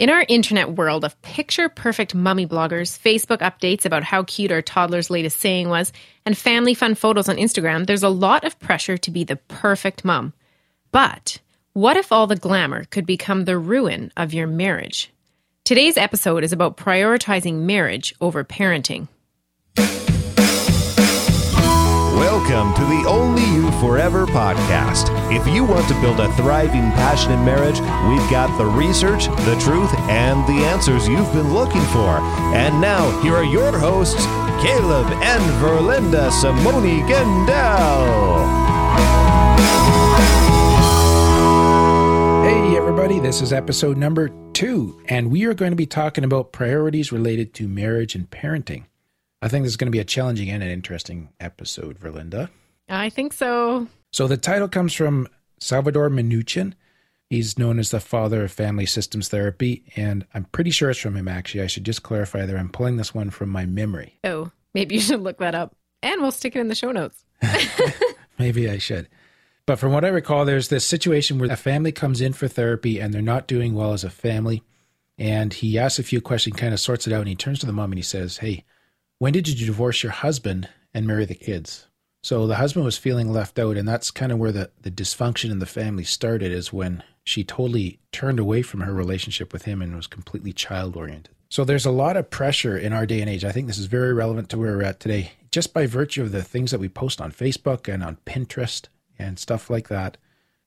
In our internet world of picture perfect mummy bloggers, Facebook updates about how cute our toddler's latest saying was, and family fun photos on Instagram, there's a lot of pressure to be the perfect mum. But what if all the glamour could become the ruin of your marriage? Today's episode is about prioritizing marriage over parenting. Welcome to the Only You Forever podcast. If you want to build a thriving, passionate marriage, we've got the research, the truth, and the answers you've been looking for. And now, here are your hosts, Caleb and Verlynda Simone Gendel. Hey, everybody, this is episode number two, and we are going to be talking about priorities related to marriage and parenting. I think this is going to be a challenging and an interesting episode, Verlynda. I think so. So, the title comes from Salvador Minuchin. He's known as the father of family systems therapy, and I'm pretty sure it's from him, actually. I should just clarify there. I'm pulling this one from my memory. Oh, maybe you should look that up. And we'll stick it in the show notes. Maybe I should. But from what I recall, there's this situation where a family comes in for therapy and they're not doing well as a family. And he asks a few questions, kind of sorts it out, and he turns to the mom and he says, Hey, when did you divorce your husband and marry the kids? So the husband was feeling left out, and that's kind of where the, the dysfunction in the family started, is when she totally turned away from her relationship with him and was completely child oriented. So there's a lot of pressure in our day and age. I think this is very relevant to where we're at today, just by virtue of the things that we post on Facebook and on Pinterest and stuff like that,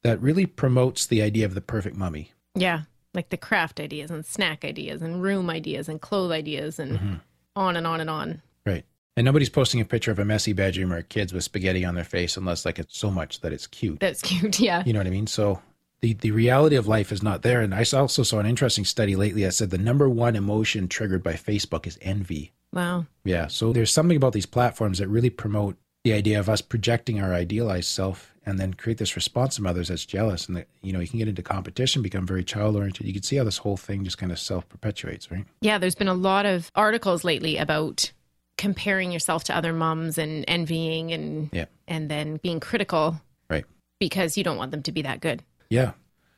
that really promotes the idea of the perfect mummy. Yeah, like the craft ideas and snack ideas and room ideas and clothes ideas and mm-hmm. on and on and on. Right. And nobody's posting a picture of a messy bedroom or kids with spaghetti on their face unless like it's so much that it's cute. That's cute. Yeah. You know what I mean? So the, the reality of life is not there. And I also saw an interesting study lately that said the number one emotion triggered by Facebook is envy. Wow. Yeah. So there's something about these platforms that really promote the idea of us projecting our idealized self and then create this response from others that's jealous. And that, you know, you can get into competition, become very child oriented. You can see how this whole thing just kind of self perpetuates, right? Yeah, there's been a lot of articles lately about comparing yourself to other moms and envying and Yeah. and then being critical Right. because you don't want them to be that good. Yeah.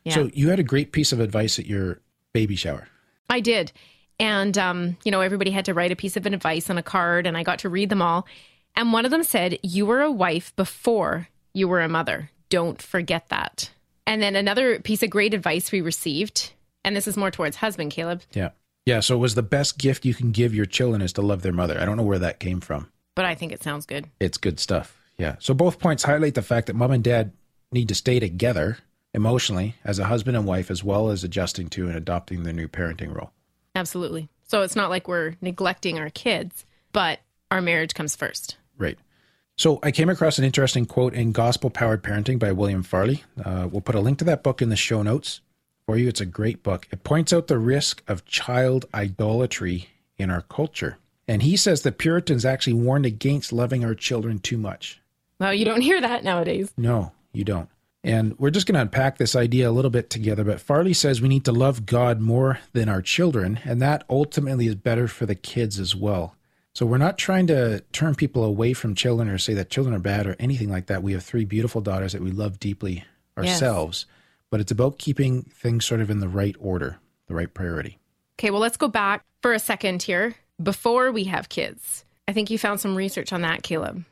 Yeah. So you had a great piece of advice at your baby shower. I did. And, um, you know, everybody had to write a piece of advice on a card, and I got to read them all. And one of them said, You were a wife before you were a mother. Don't forget that. And then another piece of great advice we received, and this is more towards husband, Caleb, Yeah. Yeah. So it was the best gift you can give your children is to love their mother. I don't know where that came from. but I think it sounds good. It's good stuff. Yeah. So both points highlight the fact that mom and dad need to stay together emotionally as a husband and wife, as well as adjusting to and adopting the new parenting role. Absolutely. So it's not like we're neglecting our kids, but our marriage comes first. Right. So I came across an interesting quote in Gospel Powered Parenting by William Farley. Uh, we'll put a link to that book in the show notes for you. It's a great book. It points out the risk of child idolatry in our culture. And he says the Puritans actually warned against loving our children too much. Well, you don't hear that nowadays. No, you don't. And we're just going to unpack this idea a little bit together. But Farley says we need to love God more than our children, and that ultimately is better for the kids as well. So we're not trying to turn people away from children or say that children are bad or anything like that. We have three beautiful daughters that we love deeply ourselves, but it's about keeping things sort of in the right order, the right priority. Okay, well, let's go back for a second here before we have kids. I think you found some research on that, Caleb.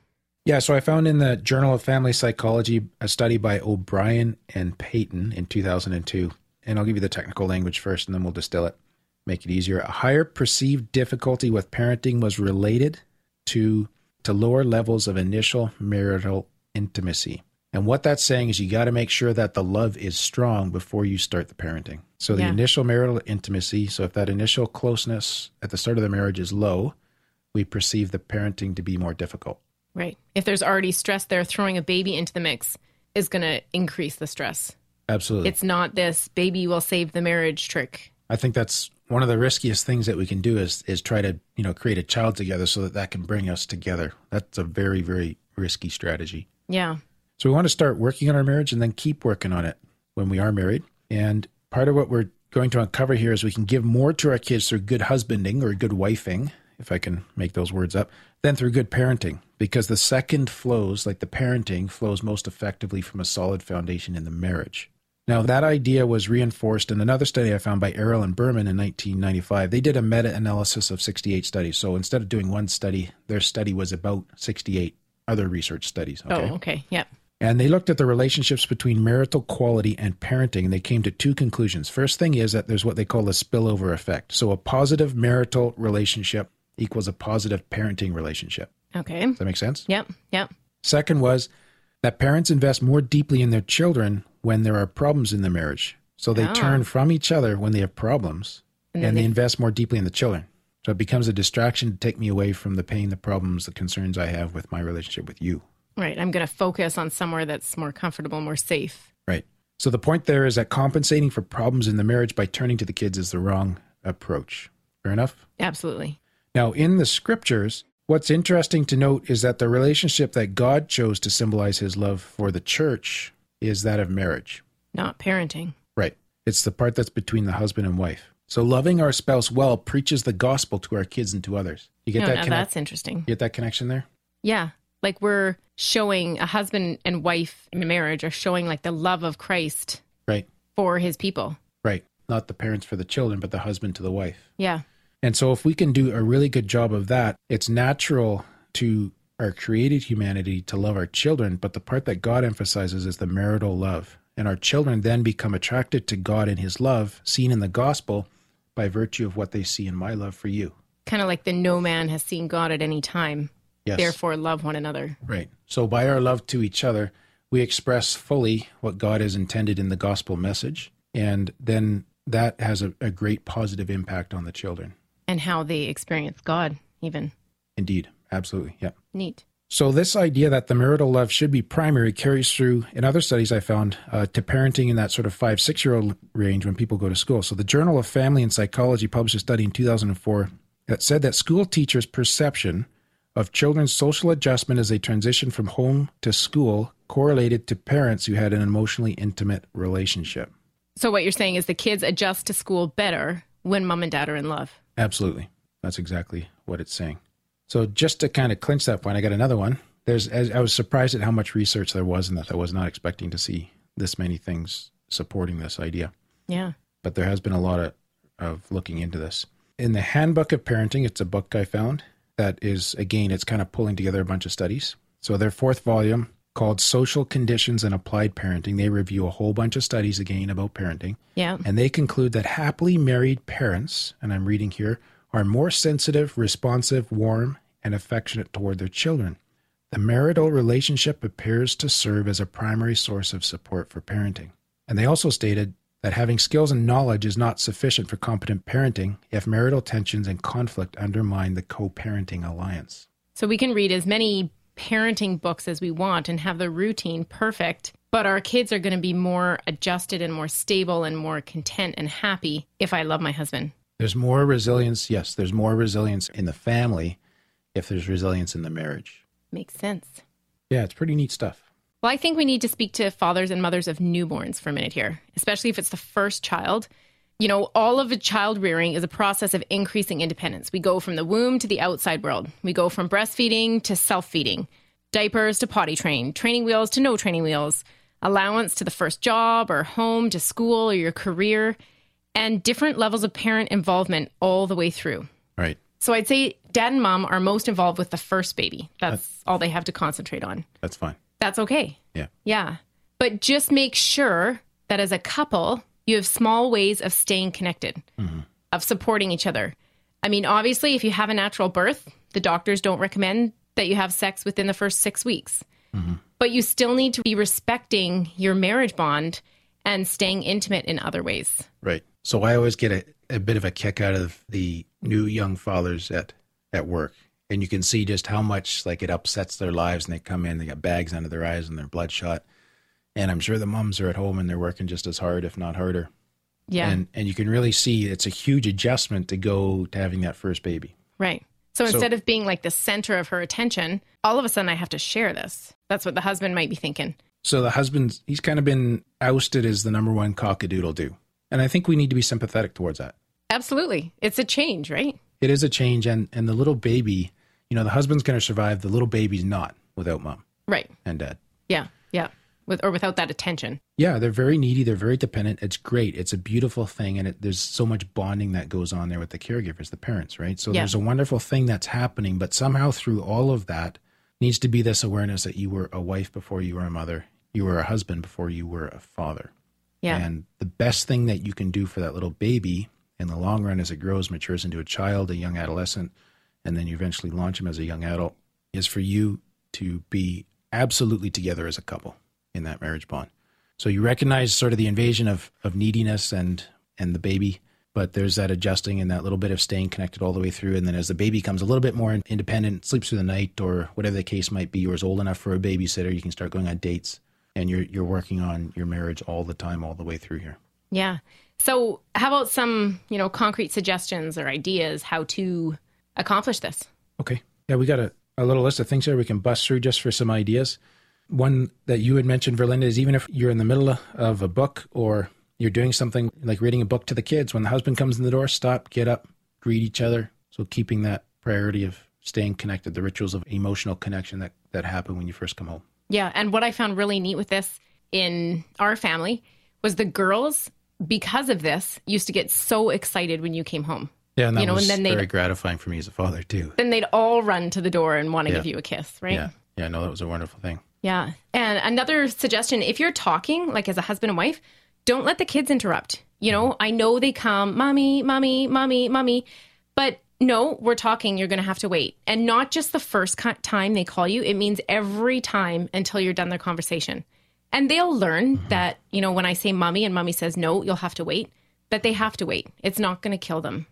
Yeah, so I found in the Journal of Family Psychology a study by O'Brien and Peyton in 2002. And I'll give you the technical language first and then we'll distill it, make it easier. A higher perceived difficulty with parenting was related to, to lower levels of initial marital intimacy. And what that's saying is you got to make sure that the love is strong before you start the parenting. So the Yeah. initial marital intimacy, so if that initial closeness at the start of the marriage is low, we perceive the parenting to be more difficult. Right. If there's already stress there, throwing a baby into the mix is going to increase the stress. Absolutely. It's not this baby will save the marriage trick. I think that's one of the riskiest things that we can do is is try to you know create a child together so that that can bring us together. That's a very very risky strategy. Yeah. So we want to start working on our marriage and then keep working on it when we are married. And part of what we're going to uncover here is we can give more to our kids through good husbanding or good wifing, if I can make those words up, than through good parenting. Because the second flows, like the parenting, flows most effectively from a solid foundation in the marriage. Now, that idea was reinforced in another study I found by Erel and Burman in 1995. They did a meta analysis of 68 studies. So instead of doing one study, their study was about 68 other research studies. Oh, okay. Yep. And they looked at the relationships between marital quality and parenting, and they came to two conclusions. First thing is that there's what they call a spillover effect. So a positive marital relationship equals a positive parenting relationship. Okay. Does that make sense? Yep. Yep. Second was that parents invest more deeply in their children when there are problems in the marriage. So they Oh. turn from each other when they have problems And and, they they- invest more deeply in the children. So it becomes a distraction to take me away from the pain, the problems, the concerns I have with my relationship with you. Right. I'm going to focus on somewhere that's more comfortable, more safe. Right. So the point there is that compensating for problems in the marriage by turning to the kids is the wrong approach. Fair enough? Absolutely. Now, in the scriptures, what's interesting to note is that the relationship that God chose to symbolize his love for the church is that of marriage. Not parenting. Right. It's the part that's between the husband and wife. So loving our spouse well preaches the gospel to our kids and to others. You get no, that connect- that's interesting. you get that connection there? Yeah. Like we're showing a husband and wife in a marriage are showing like the love of Christ Right. for his people. Right. Not the parents for the children, but the husband to the wife. Yeah. And so, if we can do a really good job of that, it's natural to our created humanity to love our children. But the part that God emphasizes is the marital love. And our children then become attracted to God and his love, seen in the gospel by virtue of what they see in my love for you. Kind of like the no man has seen God at any time. Yes. Therefore, love one another. Right. So, by our love to each other, we express fully what God has intended in the gospel message. And then that has a, a great positive impact on the children. And how they experience God, even. Indeed. Absolutely. Yeah. Neat. So, this idea that the marital love should be primary carries through in other studies I found uh, to parenting in that sort of five, six year old range when people go to school. So, the Journal of Family and Psychology published a study in 2004 that said that school teachers' perception of children's social adjustment as they transition from home to school correlated to parents who had an emotionally intimate relationship. So, what you're saying is the kids adjust to school better when mom and dad are in love. Absolutely. That's exactly what it's saying. So just to kind of clinch that point, I got another one. There's as- I was surprised at how much research there was in this. I was not expecting to see this many things supporting this idea. Yeah. But there has been a lot of, of looking into this. In the Handbook of Parenting, it's a book I found that is again, it's kind of pulling together a bunch of studies. So their fourth volume called Social Conditions and Applied Parenting, they review a whole bunch of studies again about parenting. Yeah. And they conclude that happily married parents, and I'm reading here, are more sensitive, responsive, warm, and affectionate toward their children. The marital relationship appears to serve as a primary source of support for parenting. And they also stated that having skills and knowledge is not sufficient for competent parenting if marital tensions and conflict undermine the co parenting alliance. So we can read as many parenting books as we want and have the routine perfect, but our kids are going to be more adjusted and more stable and more content and happy if I love my husband. There's more resilience, yes, there's more resilience in the family if there's resilience in the marriage. Makes sense. Yeah, it's pretty neat stuff. Well, I think we need to speak to fathers and mothers of newborns for a minute here, especially if it's the first child. You know, all of a child rearing is a process of increasing independence. We go from the womb to the outside world. We go from breastfeeding to self feeding, diapers to potty train, training wheels to no training wheels, allowance to the first job or home to school or your career, and different levels of parent involvement all the way through. Right. So I'd say dad and mom are most involved with the first baby. That's all they have to concentrate on. That's fine. That's okay. Yeah. Yeah. But just make sure that as a couple, you have small ways of staying connected, mm-hmm. of supporting each other. I mean, obviously, if you have a natural birth, the doctors don't recommend that you have sex within the first six weeks. Mm-hmm. But you still need to be respecting your marriage bond and staying intimate in other ways. Right. So I always get a, a bit of a kick out of the new young fathers at, at work. And you can see just how much like it upsets their lives and they come in, they got bags under their eyes and they're bloodshot. And I'm sure the mums are at home and they're working just as hard, if not harder. Yeah. And and you can really see it's a huge adjustment to go to having that first baby. Right. So, instead of being like the center of her attention, all of a sudden I have to share this. That's what the husband might be thinking. So the husband, he's kind of been ousted as the number one cockadoodle do. And I think we need to be sympathetic towards that. Absolutely. It's a change, right? It is a change. And, and the little baby, you know, the husband's going to survive. The little baby's not without mom Right. and dad. Yeah. Yeah. with or without that attention. Yeah, they're very needy. They're very dependent. It's great. It's a beautiful thing, and it, there's so much bonding that goes on there with the caregivers, the parents, right? So Yeah. there's a wonderful thing that's happening, but somehow through all of that needs to be this awareness that you were a wife before you were a mother, you were a husband before you were a father. Yeah. And the best thing that you can do for that little baby in the long run as it grows, matures into a child, a young adolescent, and then you eventually launch him as a young adult is for you to be absolutely together as a couple in that marriage bond. So you recognize sort of the invasion of, of neediness and and the baby, but there's that adjusting and that little bit of staying connected all the way through. And then as the baby comes a little bit more independent, sleeps through the night or whatever the case might be, or is old enough for a babysitter, you can start going on dates and you're you're working on your marriage all the time, all the way through here. Yeah. So, how about some, you know, concrete suggestions or ideas how to accomplish this? Okay. Yeah, we got a, a little list of things here we can bust through just for some ideas. One that you had mentioned, Verlynda, is even if you're in the middle of a book or you're doing something like reading a book to the kids, when the husband comes in the door, stop, get up, greet each other. So keeping that priority of staying connected, the rituals of emotional connection that, that happen when you first come home. Yeah. And what I found really neat with this in our family was the girls, because of this, used to get so excited when you came home. Yeah, and that You know, was and then very gratifying for me as a father too. Then they'd all run to the door and want to Yeah. give you a kiss, right? Yeah, yeah, no, that was a wonderful thing. Yeah. And another suggestion if you're talking, like as a husband and wife, don't let the kids interrupt. You know, mm-hmm. I know they come, mommy, mommy, mommy, mommy, but no, we're talking. You're going to have to wait. And not just the first time they call you, it means every time until you're done their conversation. And they'll learn mm-hmm. that, you know, when I say mommy and mommy says no, you'll have to wait, that they have to wait. It's not going to kill them.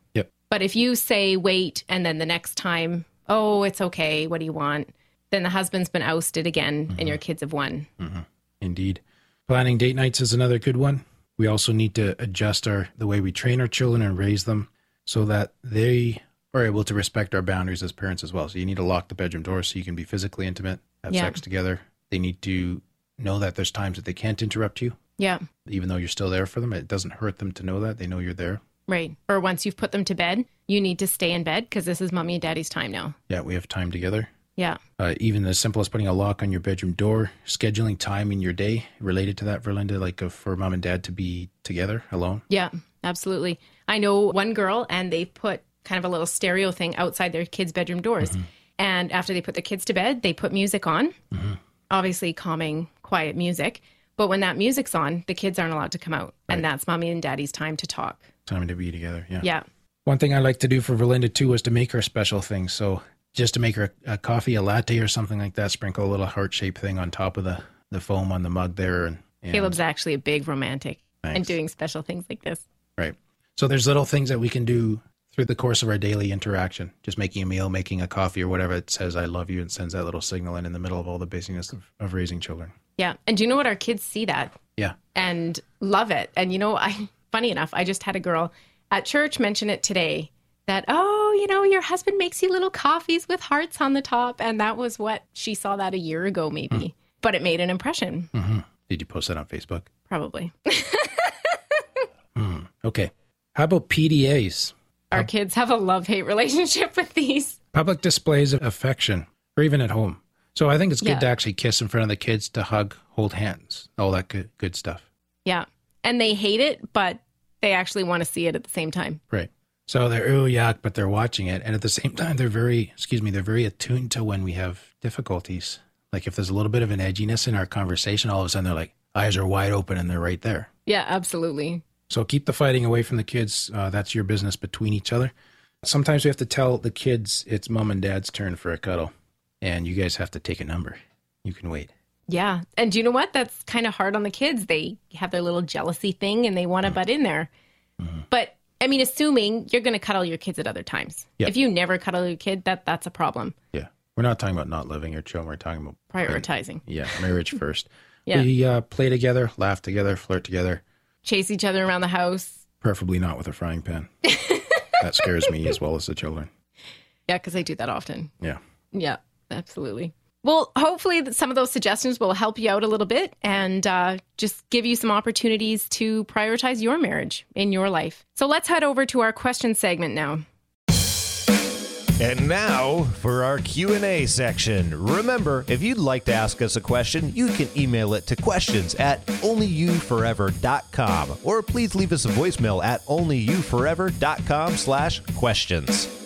But if you say wait and then the next time, oh, it's okay, what do you want? Then the husband's been ousted again and mm-hmm. your kids have won. Mm-hmm. Indeed. Planning date nights is another good one. We also need to adjust our the way we train our children and raise them so that they are able to respect our boundaries as parents as well. So you need to lock the bedroom door so you can be physically intimate, have Yeah. sex together. They need to know that there's times that they can't interrupt you, Yeah, even though you're still there for them. It doesn't hurt them to know that. They know you're there. Right. Or once you've put them to bed, you need to stay in bed because this is mommy and daddy's time now. Yeah, we have time together. Yeah, Uh, even as simple as putting a lock on your bedroom door, scheduling time in your day related to that, Verlynda, like uh, for mom and dad to be together alone. yeah, absolutely. I know one girl and they put kind of a little stereo thing outside their kids' bedroom doors. Mm-hmm. And after they put the kids to bed, they put music on, Mm-hmm. obviously calming, quiet music. But when that music's on, the kids aren't allowed to come out. And that's mommy and daddy's time to talk. Time to be together. Yeah. Yeah. One thing I like to do for Verlynda too was to make her special things. So just to make her a, a coffee, a latte, or something like that, sprinkle a little heart shaped thing on top of the the foam on the mug there, and, and Caleb's actually a big romantic and doing special things like this. right. So there's little things that we can do through the course of our daily interaction. Just making a meal, making a coffee, or whatever. It says "I love you" and sends that little signal in in the middle of all the busyness of, of raising children. Yeah. And do you know what? Our kids see that Yeah. and love it. And you know, I funny enough, I just had a girl at church mention it today that oh, you know, your husband makes you little coffees with hearts on the top and that was what she saw that a year ago maybe. Hmm. But it made an impression, mm-hmm. Did you post that on Facebook? probably. Hmm. Okay. How about PDAs? Our kids have a love-hate relationship with these. Public displays of affection, or even at home. So I think it's good Yeah. to actually kiss in front of the kids, to hug, hold hands, all that good good stuff. Yeah. And they hate it, but they actually want to see it at the same time. Right. So they're oh yuck, but they're watching it, and at the same time, they're very excuse me, they're very attuned to when we have difficulties. Like if there's a little bit of an edginess in our conversation, all of a sudden they're like eyes are wide open and they're right there. Yeah, absolutely. So keep the fighting away from the kids. Uh, that's your business between each other. Sometimes we have to tell the kids it's mom and dad's turn for a cuddle, and you guys have to take a number. You can wait. Yeah. And do you know what? That's kind of hard on the kids. They have their little jealousy thing and they want to butt in there. But I mean, assuming you're going to cuddle your kids at other times. Yeah. If you never cuddle your kid, that that's a problem. Yeah, we're not talking about not loving your children. We're talking about Prioritizing. yeah, marriage first. Yeah. We uh, play together, laugh together, flirt together. Chase each other around the house. Preferably not with a frying pan. that scares me as well as the children. Yeah, because I do that often. Yeah. Yeah, absolutely. Well, hopefully some of those suggestions will help you out a little bit and uh, just give you some opportunities to prioritize your marriage in your life. So let's head over to our question segment now. And now for our Q&A section. Remember, if you'd like to ask us a question, you can email it to questions at onlyyouforever.com or please leave us a voicemail at onlyyouforever.com slash questions.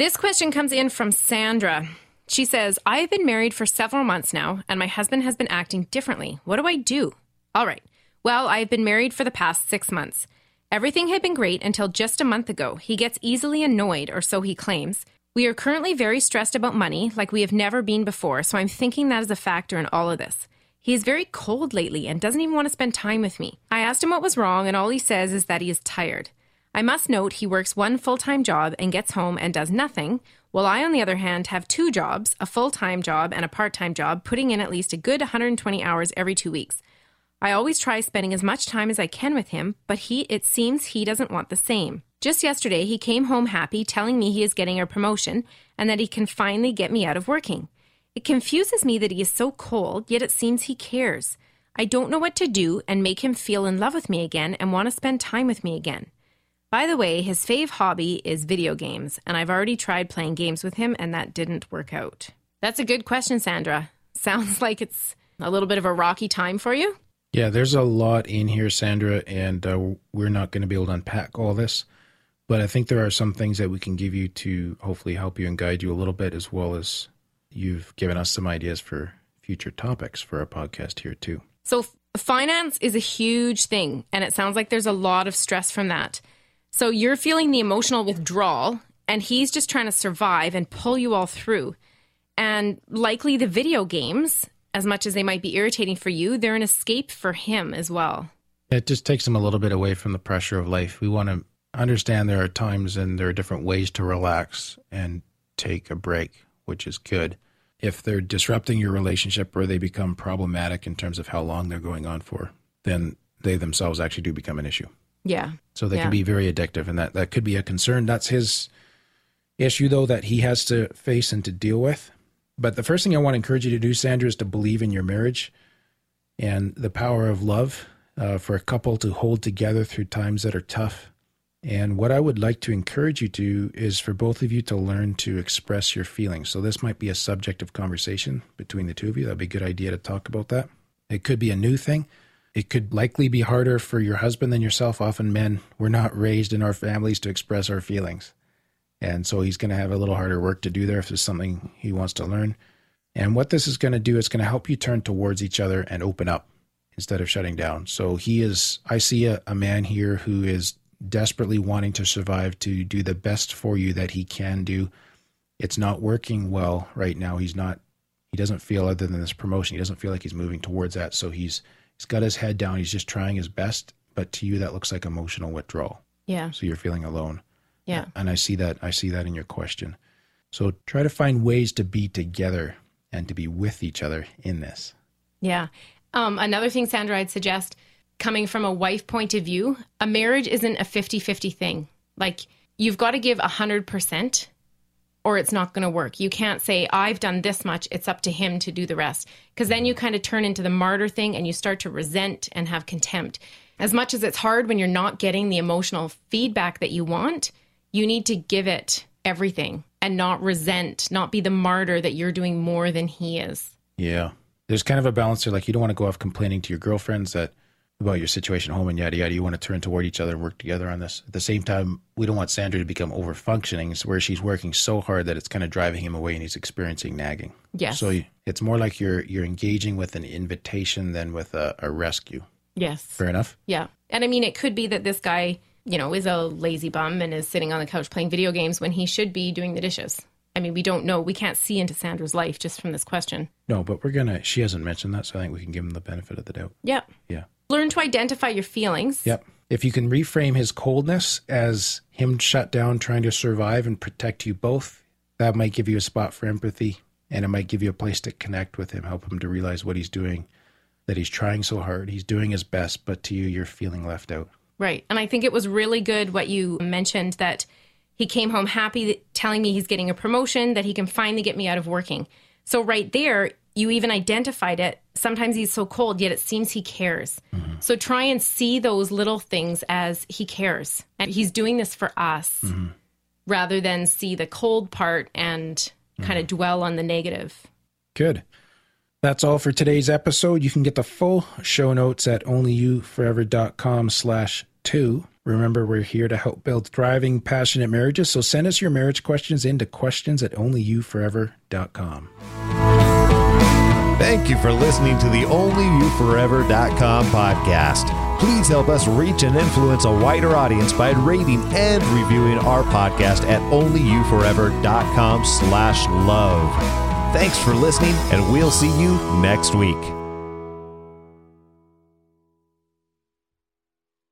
This question comes in from Sandra. She says, I have been married for several months now, and my husband has been acting differently. What do I do? All right. Well, I have been married for the past six months. Everything had been great until just a month ago. He gets easily annoyed, or so he claims. We are currently very stressed about money, like we have never been before, so I'm thinking that is a factor in all of this. He is very cold lately and doesn't even want to spend time with me. I asked him what was wrong, and all he says is that he is tired. I must note he works one full time job and gets home and does nothing, while I, on the other hand, have two jobs a full time job and a part time job, putting in at least a good 120 hours every two weeks. I always try spending as much time as I can with him, but he it seems he doesn't want the same. Just yesterday he came home happy telling me he is getting a promotion and that he can finally get me out of working. It confuses me that he is so cold, yet it seems he cares. I don't know what to do and make him feel in love with me again and want to spend time with me again. By the way, his fave hobby is video games, and I've already tried playing games with him and that didn't work out. That's a good question, Sandra. Sounds like it's a little bit of a rocky time for you. Yeah, there's a lot in here, Sandra, and uh, we're not going to be able to unpack all this. But I think there are some things that we can give you to hopefully help you and guide you a little bit, as well as you've given us some ideas for future topics for our podcast here, too. So, f- finance is a huge thing, and it sounds like there's a lot of stress from that. So, you're feeling the emotional withdrawal, and he's just trying to survive and pull you all through. And likely the video games as much as they might be irritating for you, they're an escape for him as well. It just takes him a little bit away from the pressure of life. We want to understand there are times and there are different ways to relax and take a break, which is good. If they're disrupting your relationship or they become problematic in terms of how long they're going on for, then they themselves actually do become an issue. Yeah. So they Yeah. can be very addictive, and that, that could be a concern. That's his issue, though, that he has to face and to deal with. But the first thing I want to encourage you to do, Sandra, is to believe in your marriage and the power of love uh, for a couple to hold together through times that are tough. And what I would like to encourage you to is for both of you to learn to express your feelings. So this might be a subject of conversation between the two of you. That'd be a good idea to talk about that. It could be a new thing. It could likely be harder for your husband than yourself. Often men, we're not raised in our families to express our feelings. And so he's going to have a little harder work to do there if there's something he wants to learn. And what this is going to do is going to help you turn towards each other and open up instead of shutting down. So he is, I see a, a man here who is desperately wanting to survive to do the best for you that he can do. It's not working well right now. He's not, he doesn't feel other than this promotion, he doesn't feel like he's moving towards that. So he's, he's got his head down. He's just trying his best. But to you, that looks like emotional withdrawal. Yeah. So you're feeling alone Yeah. and I see that I see that in your question. So try to find ways to be together and to be with each other in this. Yeah. Um, another thing, Sandra, I'd suggest coming from a wife point of view, a marriage isn't a 50 50 thing. Like, you've got to give 100% or it's not going to work. You can't say, I've done this much, it's up to him to do the rest. Because then you kind of turn into the martyr thing and you start to resent and have contempt. As much as it's hard when you're not getting the emotional feedback that you want, you need to give it everything and not resent, not be the martyr that you're doing more than he is. Yeah. There's kind of a balance there. Like you don't want to go off complaining to your girlfriends that about your situation at home and yada yada. You want to turn toward each other and work together on this. At the same time, we don't want Sandra to become over functioning where she's working so hard that it's kind of driving him away and he's experiencing nagging. Yes. So it's more like you're you're engaging with an invitation than with a, a rescue. Yes. Fair enough? Yeah. And I mean, it could be that this guy, you know, is a lazy bum and is sitting on the couch playing video games when he should be doing the dishes. I mean, we don't know. We can't see into Sandra's life just from this question. No, but we're gonna she hasn't mentioned that, so I think we can give him the benefit of the doubt. Yeah. Yeah. Learn to identify your feelings. Yep. If you can reframe his coldness as him shut down trying to survive and protect you both, that might give you a spot for empathy and it might give you a place to connect with him, help him to realize what he's doing, that he's trying so hard, he's doing his best, but to you, you're feeling left out. Right. And I think it was really good what you mentioned that he came home happy, telling me he's getting a promotion, that he can finally get me out of working. So, right there, you even identified it. Sometimes he's so cold, yet it seems he cares. Mm-hmm. So try and see those little things as he cares. And he's doing this for us mm-hmm. rather than see the cold part and kind of mm-hmm. dwell on the negative. Good. That's all for today's episode. You can get the full show notes at onlyyouforever.com slash two. Remember, we're here to help build thriving, passionate marriages. So send us your marriage questions into questions at onlyyouforever.com. Thank you for listening to the OnlyYouForever.com podcast. Please help us reach and influence a wider audience by rating and reviewing our podcast at OnlyYouForever.com slash love. Thanks for listening, and we'll see you next week.